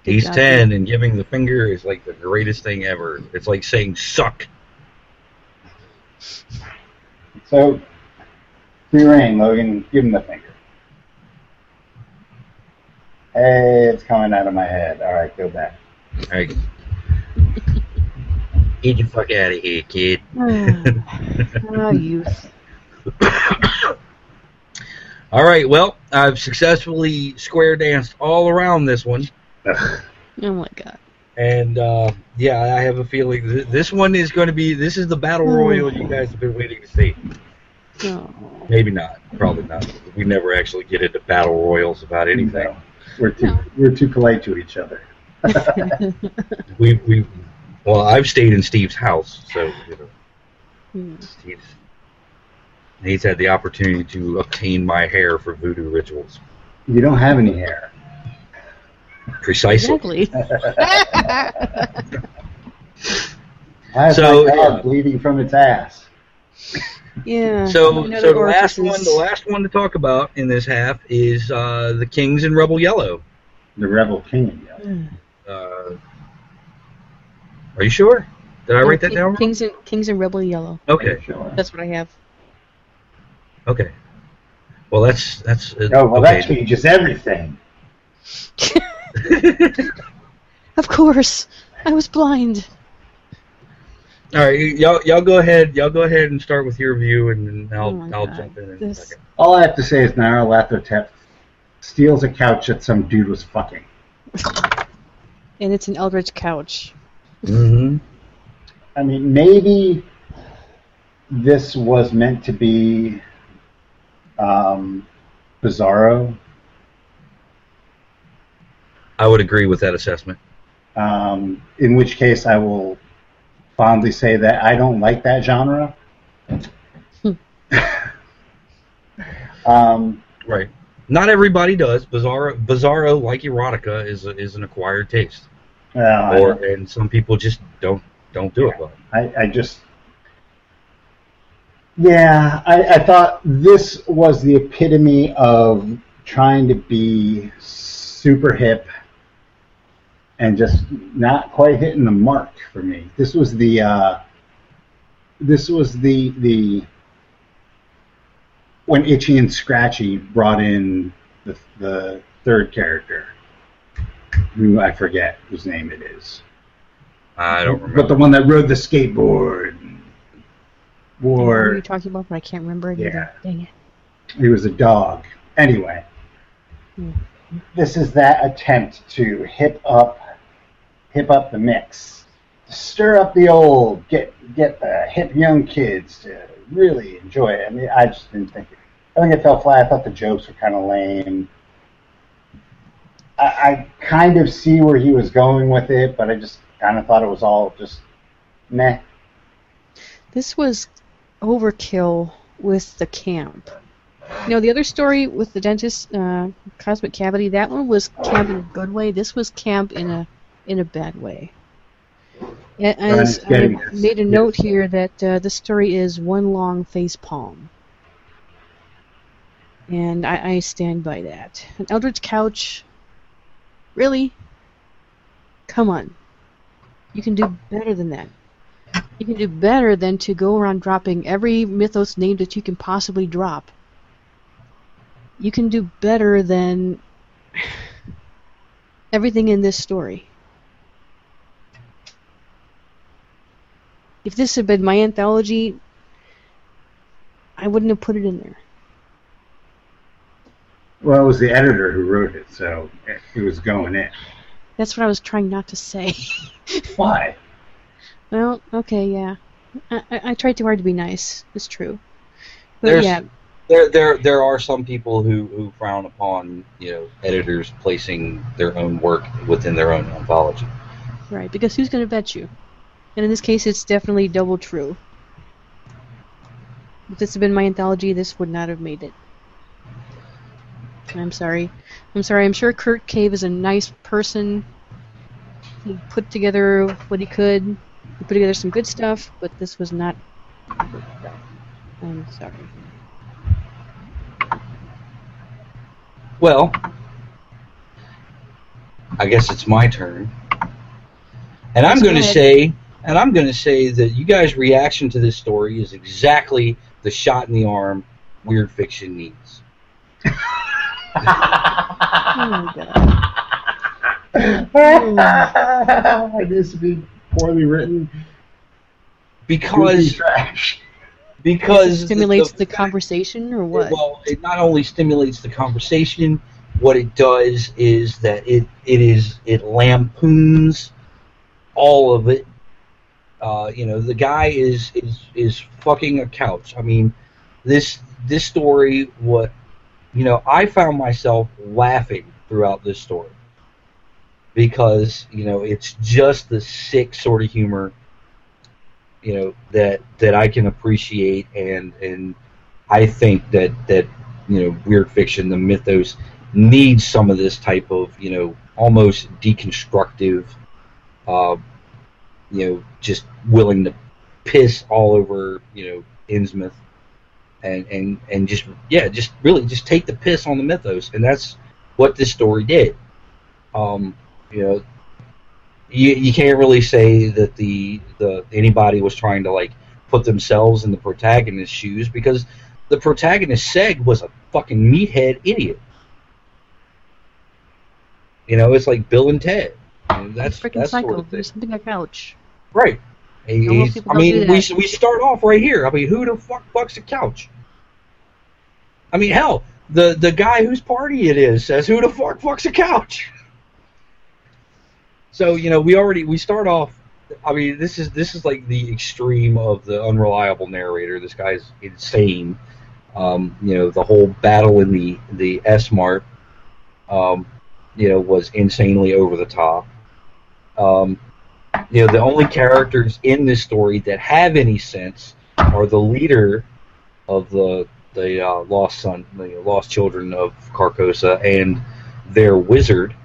[SPEAKER 2] he's
[SPEAKER 3] Exactly.
[SPEAKER 2] 10 and giving the finger is like the greatest thing ever. It's like saying suck.
[SPEAKER 4] So, free reign, Logan. Give him the finger. Hey, it's coming out of my head. All right, go back.
[SPEAKER 2] Hey. Get the fuck out of here, kid.
[SPEAKER 3] Ah, youth.
[SPEAKER 2] All right, well, I've successfully square danced all around this one.
[SPEAKER 3] Oh my god.
[SPEAKER 2] And uh, yeah, I have a feeling th- this one is going to be this is the battle royal you guys have been waiting to see.
[SPEAKER 3] Oh.
[SPEAKER 2] Maybe not, probably not. We never actually get into battle royals about anything.
[SPEAKER 4] No, we're too
[SPEAKER 3] No.
[SPEAKER 4] we're too polite to each other.
[SPEAKER 2] We we well, I've stayed in Steve's house, so you know,
[SPEAKER 3] Hmm.
[SPEAKER 2] Steve's he's had the opportunity to obtain my hair for voodoo rituals.
[SPEAKER 4] You don't have any hair.
[SPEAKER 2] Precisely.
[SPEAKER 3] Exactly.
[SPEAKER 4] Why is
[SPEAKER 2] So,
[SPEAKER 4] my dog
[SPEAKER 2] yeah.
[SPEAKER 4] bleeding from its ass?
[SPEAKER 3] Yeah.
[SPEAKER 2] So, so the last one, the last one to talk about in this half is uh, the Kings in Rebel Yellow.
[SPEAKER 4] The rebel king. yeah.
[SPEAKER 3] Hmm.
[SPEAKER 2] Uh, are you sure? Did I write that down?
[SPEAKER 3] Kings and Kings and Rebel Yellow.
[SPEAKER 2] Okay,
[SPEAKER 4] Sure.
[SPEAKER 3] That's what I have.
[SPEAKER 2] okay. Well, that's that's. Uh,
[SPEAKER 4] Oh well, that
[SPEAKER 2] okay.
[SPEAKER 4] changes everything.
[SPEAKER 3] Of course. I was blind.
[SPEAKER 2] All right, y'all, y'all go ahead. Y'all go ahead and start with your view, and then I'll
[SPEAKER 3] Oh
[SPEAKER 2] I'll
[SPEAKER 3] God.
[SPEAKER 2] jump in in
[SPEAKER 3] This-
[SPEAKER 2] second.
[SPEAKER 4] All I have to say is Nyarlathotep steals a couch that some dude was fucking.
[SPEAKER 3] And it's an Eldritch couch.
[SPEAKER 2] Mm-hmm.
[SPEAKER 4] I mean, maybe this was meant to be um, Bizarro.
[SPEAKER 2] I would agree with that assessment.
[SPEAKER 4] Um, in which case, I will fondly say that I don't like that genre. um,
[SPEAKER 2] Right. Not everybody does. Bizarro, Bizarro like erotica, is a, is an acquired taste,
[SPEAKER 4] I
[SPEAKER 2] or and some people just don't don't do it. Well.
[SPEAKER 4] I, I just yeah I, I thought this was the epitome of trying to be super hip and just not quite hitting the mark for me this was the uh, this was the the when itchy and scratchy brought in the, the third character who i forget whose name it is
[SPEAKER 2] I don't remember.
[SPEAKER 4] but the one that rode the skateboard
[SPEAKER 3] What are you talking about? But I can't remember it
[SPEAKER 4] Yeah.
[SPEAKER 3] Dang it.
[SPEAKER 4] he was a dog. Anyway,
[SPEAKER 3] Hmm.
[SPEAKER 4] this is that attempt to hip up hip up the mix. Stir up the old, get get the hip young kids to really enjoy it. I mean, I just didn't think it. I think it fell flat. I thought the jokes were kind of lame. I, I kind of see where he was going with it, but I just kind of thought it was all just meh.
[SPEAKER 3] This was overkill with the camp. You know, the other story with the dentist, uh, cosmic cavity, that one was camp in a good way. This was camp in a in a bad way. A- As I made a note here that uh, this story is one long face palm. And I, I stand by that. An Eldritch Couch, really? Come on. You can do better than that. You can do better than to go around dropping every mythos name that you can possibly drop. You can do better than everything in this story. If this had been my anthology, I wouldn't have put it in there.
[SPEAKER 4] Well, it was the editor who wrote it, so it was going in.
[SPEAKER 3] That's what I was trying not to say.
[SPEAKER 4] Why?
[SPEAKER 3] well, okay, yeah. I, I, I tried too hard to be nice. It's true. But
[SPEAKER 2] There's-
[SPEAKER 3] yeah,
[SPEAKER 2] There, there, there are some people who, who frown upon you know editors placing their own work within their own anthology.
[SPEAKER 3] Right, because who's going to bet you? And in this case, it's definitely double true. If this had been my anthology, this would not have made it. I'm sorry. I'm sorry. I'm sure Kurt Cave is a nice person. He put together what he could. He put together some good stuff, but this was not good stuff. I'm sorry.
[SPEAKER 2] Well, I guess it's my turn, and I'm going to say, and I'm going to say that you guys' reaction to this story is exactly the shot in the arm weird fiction needs.
[SPEAKER 3] Oh my god.
[SPEAKER 4] it needs to be poorly written.
[SPEAKER 2] Because
[SPEAKER 4] goofy trash.
[SPEAKER 2] because
[SPEAKER 3] stimulates the,
[SPEAKER 2] the
[SPEAKER 3] conversation or what?
[SPEAKER 2] Well, it not only stimulates the conversation, what it does is that it it is it lampoons all of it. Uh, you know, the guy is is is fucking a couch. I mean, this this story what you know, I found myself laughing throughout this story because you know it's just the sick sort of humor you know that that I can appreciate and and I think that that you know weird fiction the mythos needs some of this type of you know almost deconstructive uh, you know just willing to piss all over you know Innsmouth and and and just yeah just really just take the piss on the mythos and that's what this story did um you know you, you can't really say that the the anybody was trying to like put themselves in the protagonist's shoes because the protagonist Seg was a fucking meathead idiot. You know, it's like Bill and Ted. I mean, that's
[SPEAKER 3] freaking
[SPEAKER 2] that's
[SPEAKER 3] psycho.
[SPEAKER 2] sort of.
[SPEAKER 3] There's something a couch.
[SPEAKER 2] Right. He's- I mean, we we start off right here. I mean, who the fuck fucks a couch? I mean, hell, the the guy whose party it is says, "Who the fuck fucks a couch?" So you know, we already we start off. I mean, this is this is like the extreme of the unreliable narrator. This guy's insane. Um, you know, the whole battle in the the S Mart. Um, you know, was insanely over the top. Um, you know, the only characters in this story that have any sense are the leader of the the uh, lost son, the lost children of Carcosa, and their wizard.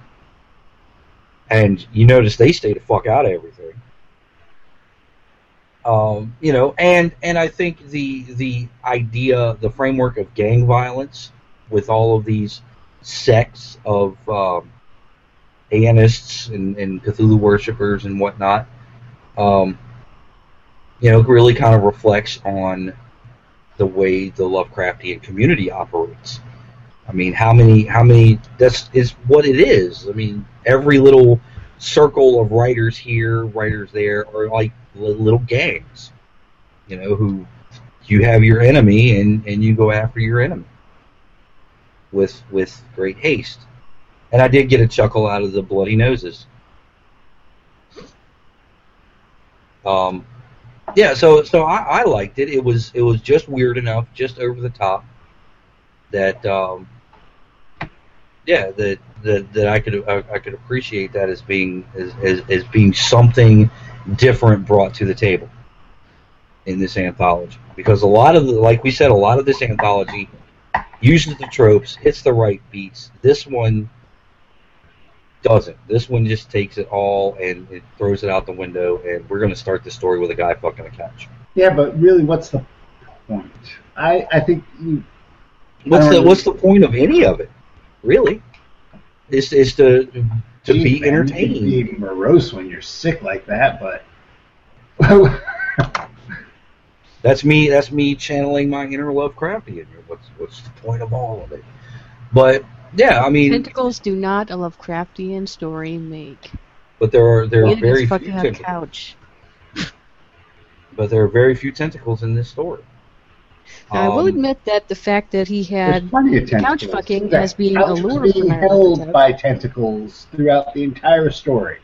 [SPEAKER 2] And you notice they stay the fuck out of everything. Um, you know, and and I think the the idea, the framework of gang violence, with all of these sects of um, Aanists and, and Cthulhu worshippers and whatnot, um, you know, really kind of reflects on the way the Lovecraftian community operates. I mean, how many, how many, that's is what it is. I mean, every little circle of writers here, writers there, are like little gangs, you know, who you have your enemy and, and you go after your enemy with with great haste. And I did get a chuckle out of the bloody noses. Um, yeah, so so I, I liked it. It was it was just weird enough, just over the top, that um, yeah, that that, that I could I, I could appreciate that as being as, as, as being something different brought to the table in this anthology. Because a lot of the, like we said, a lot of this anthology uses the tropes, hits the right beats. This one doesn't. This one just takes it all and it throws it out the window, and we're going to start the story with a guy fucking a couch.
[SPEAKER 4] Yeah, but really, what's the point? I I think you.
[SPEAKER 2] What's the What's the point of any of it? Really, is is to to be
[SPEAKER 4] man,
[SPEAKER 2] entertained.
[SPEAKER 4] You can be morose when you're sick like that, but.
[SPEAKER 2] That's me. That's me channeling my inner Lovecraftian. What's What's the point of all of it? But yeah, I mean,
[SPEAKER 3] Tentacles do not a Lovecraftian story make.
[SPEAKER 2] but there are there are very
[SPEAKER 3] does
[SPEAKER 2] few tentacles.
[SPEAKER 3] couch.
[SPEAKER 2] But there are very few tentacles in this story.
[SPEAKER 3] Now, I will
[SPEAKER 2] Um,
[SPEAKER 3] admit that the fact that he had
[SPEAKER 4] plenty of
[SPEAKER 3] couch fucking as being
[SPEAKER 4] couch
[SPEAKER 3] a lure
[SPEAKER 4] being
[SPEAKER 3] for
[SPEAKER 4] held by tentacles throughout the entire story.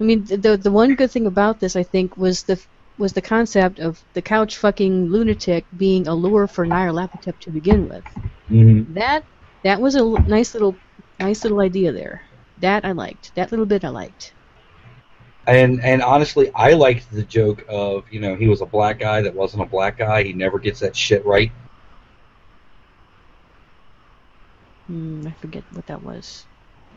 [SPEAKER 3] I mean, the, the the one good thing about this, I think, was the was the concept of the couch fucking lunatic being a lure for Nyarlathotep to begin with.
[SPEAKER 2] mhm.
[SPEAKER 3] That that was a l- nice little nice little idea there. That I liked. That little bit I liked.
[SPEAKER 2] And and honestly, I liked the joke of you know he was a black guy that wasn't a black guy. He never gets that shit right.
[SPEAKER 3] Hmm, I forget what that was.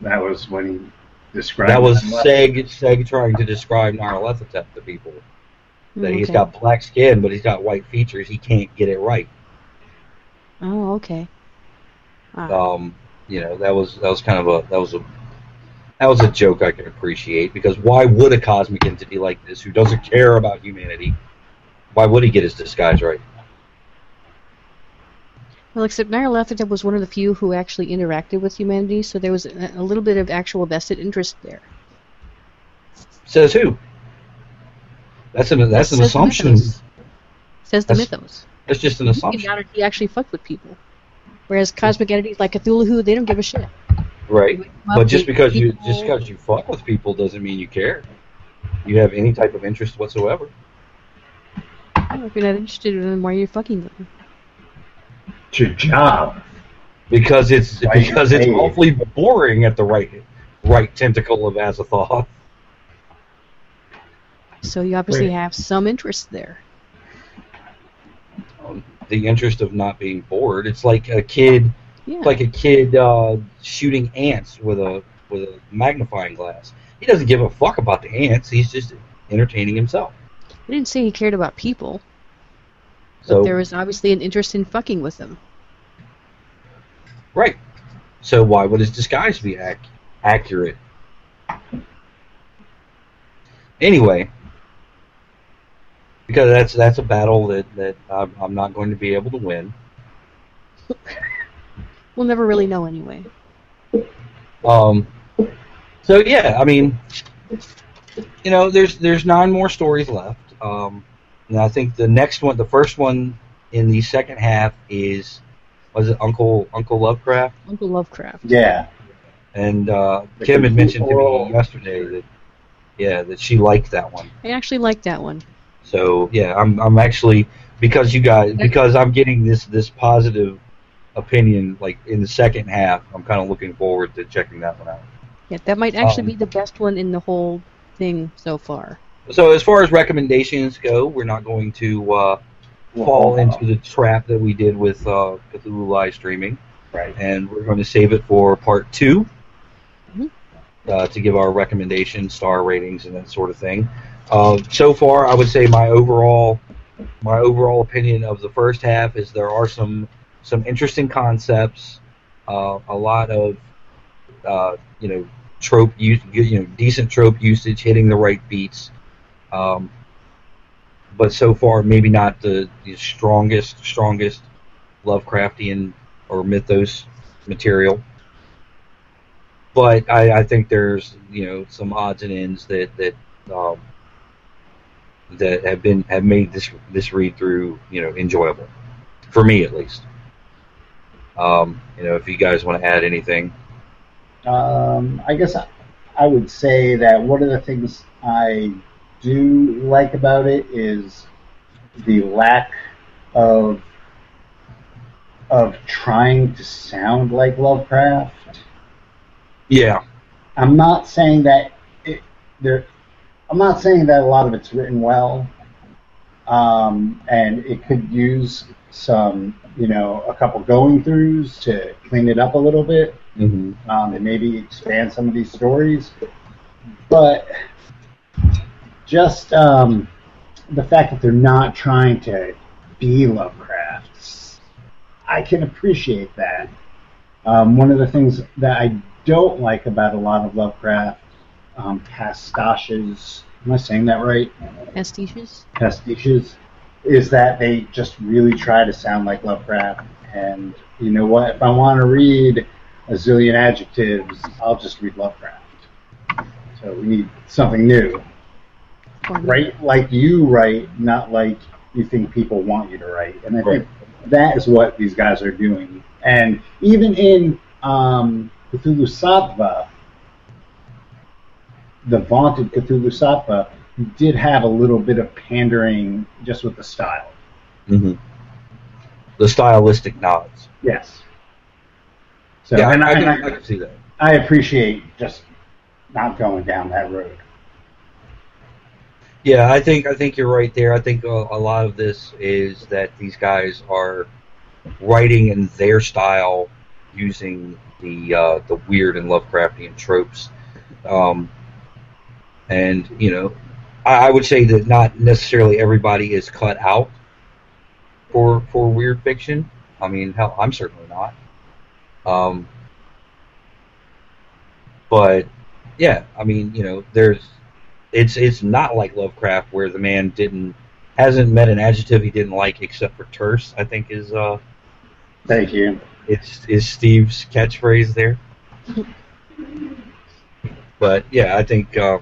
[SPEAKER 4] That was when he described.
[SPEAKER 2] That was Seg Seg trying to describe Nyarlathotep to people that
[SPEAKER 3] Hmm,
[SPEAKER 2] he's
[SPEAKER 3] okay.
[SPEAKER 2] got black skin but he's got white features. He can't get it right.
[SPEAKER 3] Oh, okay. Ah.
[SPEAKER 2] Um, you know that was that was kind of a that was a that was a joke I can appreciate because why would a cosmic entity like this who doesn't care about humanity, why would he get his disguise right?
[SPEAKER 3] Well, except Nyarlathotep was one of the few who actually interacted with humanity, so there was a, a little bit of actual vested interest there.
[SPEAKER 2] Says who? That's an that's an
[SPEAKER 3] Says the
[SPEAKER 2] assumption.
[SPEAKER 3] Says the
[SPEAKER 2] That's-
[SPEAKER 3] mythos.
[SPEAKER 2] That's just an assumption,
[SPEAKER 3] doubted he actually fucked with people. Whereas cosmic entities like Cthulhu, they don't give a shit.
[SPEAKER 2] right? But just
[SPEAKER 3] pe-
[SPEAKER 2] because you just because you fuck with people doesn't mean you care. You have any type of interest whatsoever.
[SPEAKER 3] Oh, if you're not interested in them, why are you fucking them?
[SPEAKER 4] It's your job.
[SPEAKER 2] Because it's
[SPEAKER 4] Why
[SPEAKER 2] because it's awfully boring at the right right tentacle of Azathoth.
[SPEAKER 3] So you obviously have some interest there.
[SPEAKER 2] The interest of not being bored. It's like a kid
[SPEAKER 3] Yeah.
[SPEAKER 2] like a kid uh, shooting ants with a with a magnifying glass. He doesn't give a fuck about the ants. He's just entertaining himself.
[SPEAKER 3] I didn't say he cared about people, but
[SPEAKER 2] So
[SPEAKER 3] there was obviously an interest in fucking with them.
[SPEAKER 2] right. So why would his disguise be ac- accurate? Anyway, because that's that's a battle that that I'm, I'm not going to be able to win.
[SPEAKER 3] We'll never really know anyway.
[SPEAKER 2] Um, so yeah, I mean, you know, there's there's nine more stories left. Um, and I think the next one, the first one in the second half is was it Uncle Uncle Lovecraft?
[SPEAKER 3] Uncle Lovecraft.
[SPEAKER 4] Yeah.
[SPEAKER 2] And uh, Kim had mentioned to me yesterday that yeah, that she liked that one.
[SPEAKER 3] I actually liked that one.
[SPEAKER 2] So yeah, I'm I'm actually because you guys because I'm getting this this positive opinion, like in the second half, I'm kind of looking forward to checking that one out.
[SPEAKER 3] Yeah, that might actually
[SPEAKER 2] Um,
[SPEAKER 3] be the best one in the whole thing so far.
[SPEAKER 2] So as far as recommendations go, we're not going to uh, fall into the trap that we did with uh, Cthulhu Lies Dreaming,
[SPEAKER 4] right.
[SPEAKER 2] and we're going to save it for part 2
[SPEAKER 3] Mhm.
[SPEAKER 2] uh, to give our recommendations, star ratings, and that sort of thing. Uh, so far, I would say my overall my overall opinion of the first half is there are some some interesting concepts, uh, a lot of uh, you know trope use, you know decent trope usage, hitting the right beats. Um, but so far, maybe not the, the strongest strongest Lovecraftian or mythos material. But I, I think there's you know some odds and ends that that um, that have been have made this this read through you know enjoyable for me at least. Um, you know, if you guys want to add anything,
[SPEAKER 4] Um, I guess I, I would say that one of the things I do like about it is the lack of of trying to sound like Lovecraft.
[SPEAKER 2] yeah,
[SPEAKER 4] I'm not saying that it, there. I'm not saying that a lot of it's written well, um, and it could use some, you know, a couple going throughs to clean it up a little bit
[SPEAKER 2] mm-hmm.
[SPEAKER 4] um, and maybe expand some of these stories. But just um, the fact that they're not trying to be Lovecraft, I can appreciate that. Um, one of the things that I don't like about a lot of Lovecraft um, pastiches, am I saying that right?
[SPEAKER 3] Pastiches?
[SPEAKER 4] pastiches is that they just really try to sound like Lovecraft. And you know what? If I want to read a zillion adjectives, I'll just read Lovecraft. So we need something new.
[SPEAKER 3] Or-
[SPEAKER 4] Write like you write, not like you think people want you to write. And I
[SPEAKER 2] Right.
[SPEAKER 4] think that is what these guys are doing. And even in um, Cthulhusattva, the vaunted Cthulhu you did have a little bit of pandering just with the style.
[SPEAKER 2] Mm-hmm. the stylistic nods.
[SPEAKER 4] Yes. So,
[SPEAKER 2] yeah,
[SPEAKER 4] and
[SPEAKER 2] I,
[SPEAKER 4] I,
[SPEAKER 2] I, can, I
[SPEAKER 4] I,
[SPEAKER 2] can see that.
[SPEAKER 4] I appreciate just not going down that road.
[SPEAKER 2] Yeah, I think I think you're right there. I think a, a lot of this is that these guys are writing in their style, using the uh, the weird and Lovecraftian tropes, um, and you know, I, I would say that not necessarily everybody is cut out for for weird fiction. I mean, hell, I'm certainly not. Um, but yeah, I mean, you know, there's it's it's not like Lovecraft where the man didn't hasn't met an adjective he didn't like except for terse. I think is uh
[SPEAKER 4] Thank you.
[SPEAKER 2] it's is Steve's catchphrase there. but yeah, I think uh,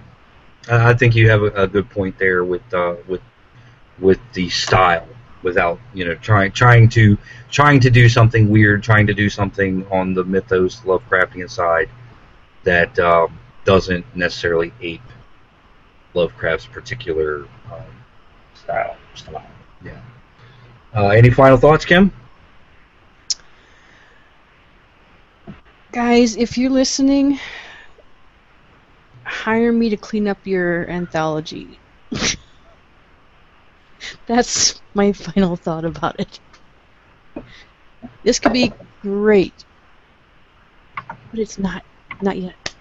[SPEAKER 2] I I think you have a, a good point there with uh, with with the style without you know trying trying to trying to do something weird, trying to do something on the mythos Lovecraftian side that um, doesn't necessarily ape Lovecraft's particular um, style. Style. Yeah. Uh, any final thoughts, Kim?
[SPEAKER 3] Guys, if you're listening, hire me to clean up your anthology. That's my final thought about it. This could be great, but it's not. Not yet.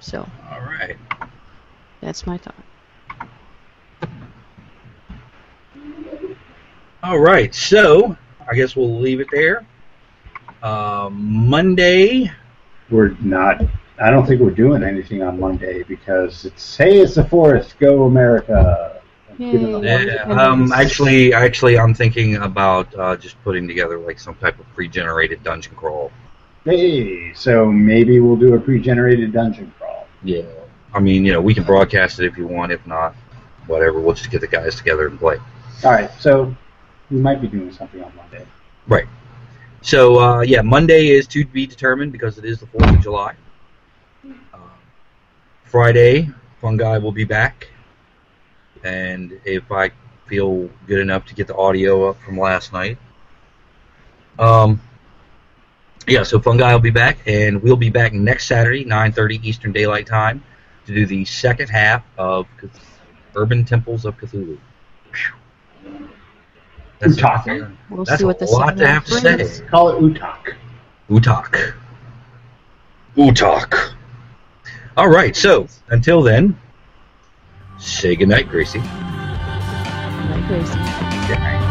[SPEAKER 3] So,
[SPEAKER 2] All right.
[SPEAKER 3] that's my thought.
[SPEAKER 2] All right, so I guess we'll leave it there. Um, Monday.
[SPEAKER 4] We're not. I don't think we're doing anything on Monday because it's hey, it's the fourth, go America.
[SPEAKER 3] Yay.
[SPEAKER 4] Give it a-
[SPEAKER 3] Yeah.
[SPEAKER 2] Yeah, um, actually, actually, I'm thinking about uh, just putting together like some type of pre-generated dungeon crawl.
[SPEAKER 4] Hey, so maybe we'll do a pre-generated dungeon crawl.
[SPEAKER 2] Yeah. I mean, you know, we can broadcast it if you want. If not, whatever. We'll just get the guys together and play.
[SPEAKER 4] All right, so we might be doing something on Monday.
[SPEAKER 2] Right. So uh, yeah, Monday is to be determined because it is the Fourth of July. Uh, Friday, Fungi will be back, and if I feel good enough to get the audio up from last night. Um, yeah, so Fungi will be back, and we'll be back next Saturday, 9:30 Eastern Daylight Time, to do the second half of Urban Temples of Cthulhu. That's,
[SPEAKER 4] Utak.
[SPEAKER 3] We'll
[SPEAKER 2] That's
[SPEAKER 3] see
[SPEAKER 2] a
[SPEAKER 3] what the
[SPEAKER 2] lot to
[SPEAKER 3] half
[SPEAKER 2] have to
[SPEAKER 3] brings.
[SPEAKER 2] say.
[SPEAKER 4] Call it Utak.
[SPEAKER 2] Utak. Utak. All right, so until then, say goodnight, Gracie.
[SPEAKER 3] Like Gracie.
[SPEAKER 2] Good night.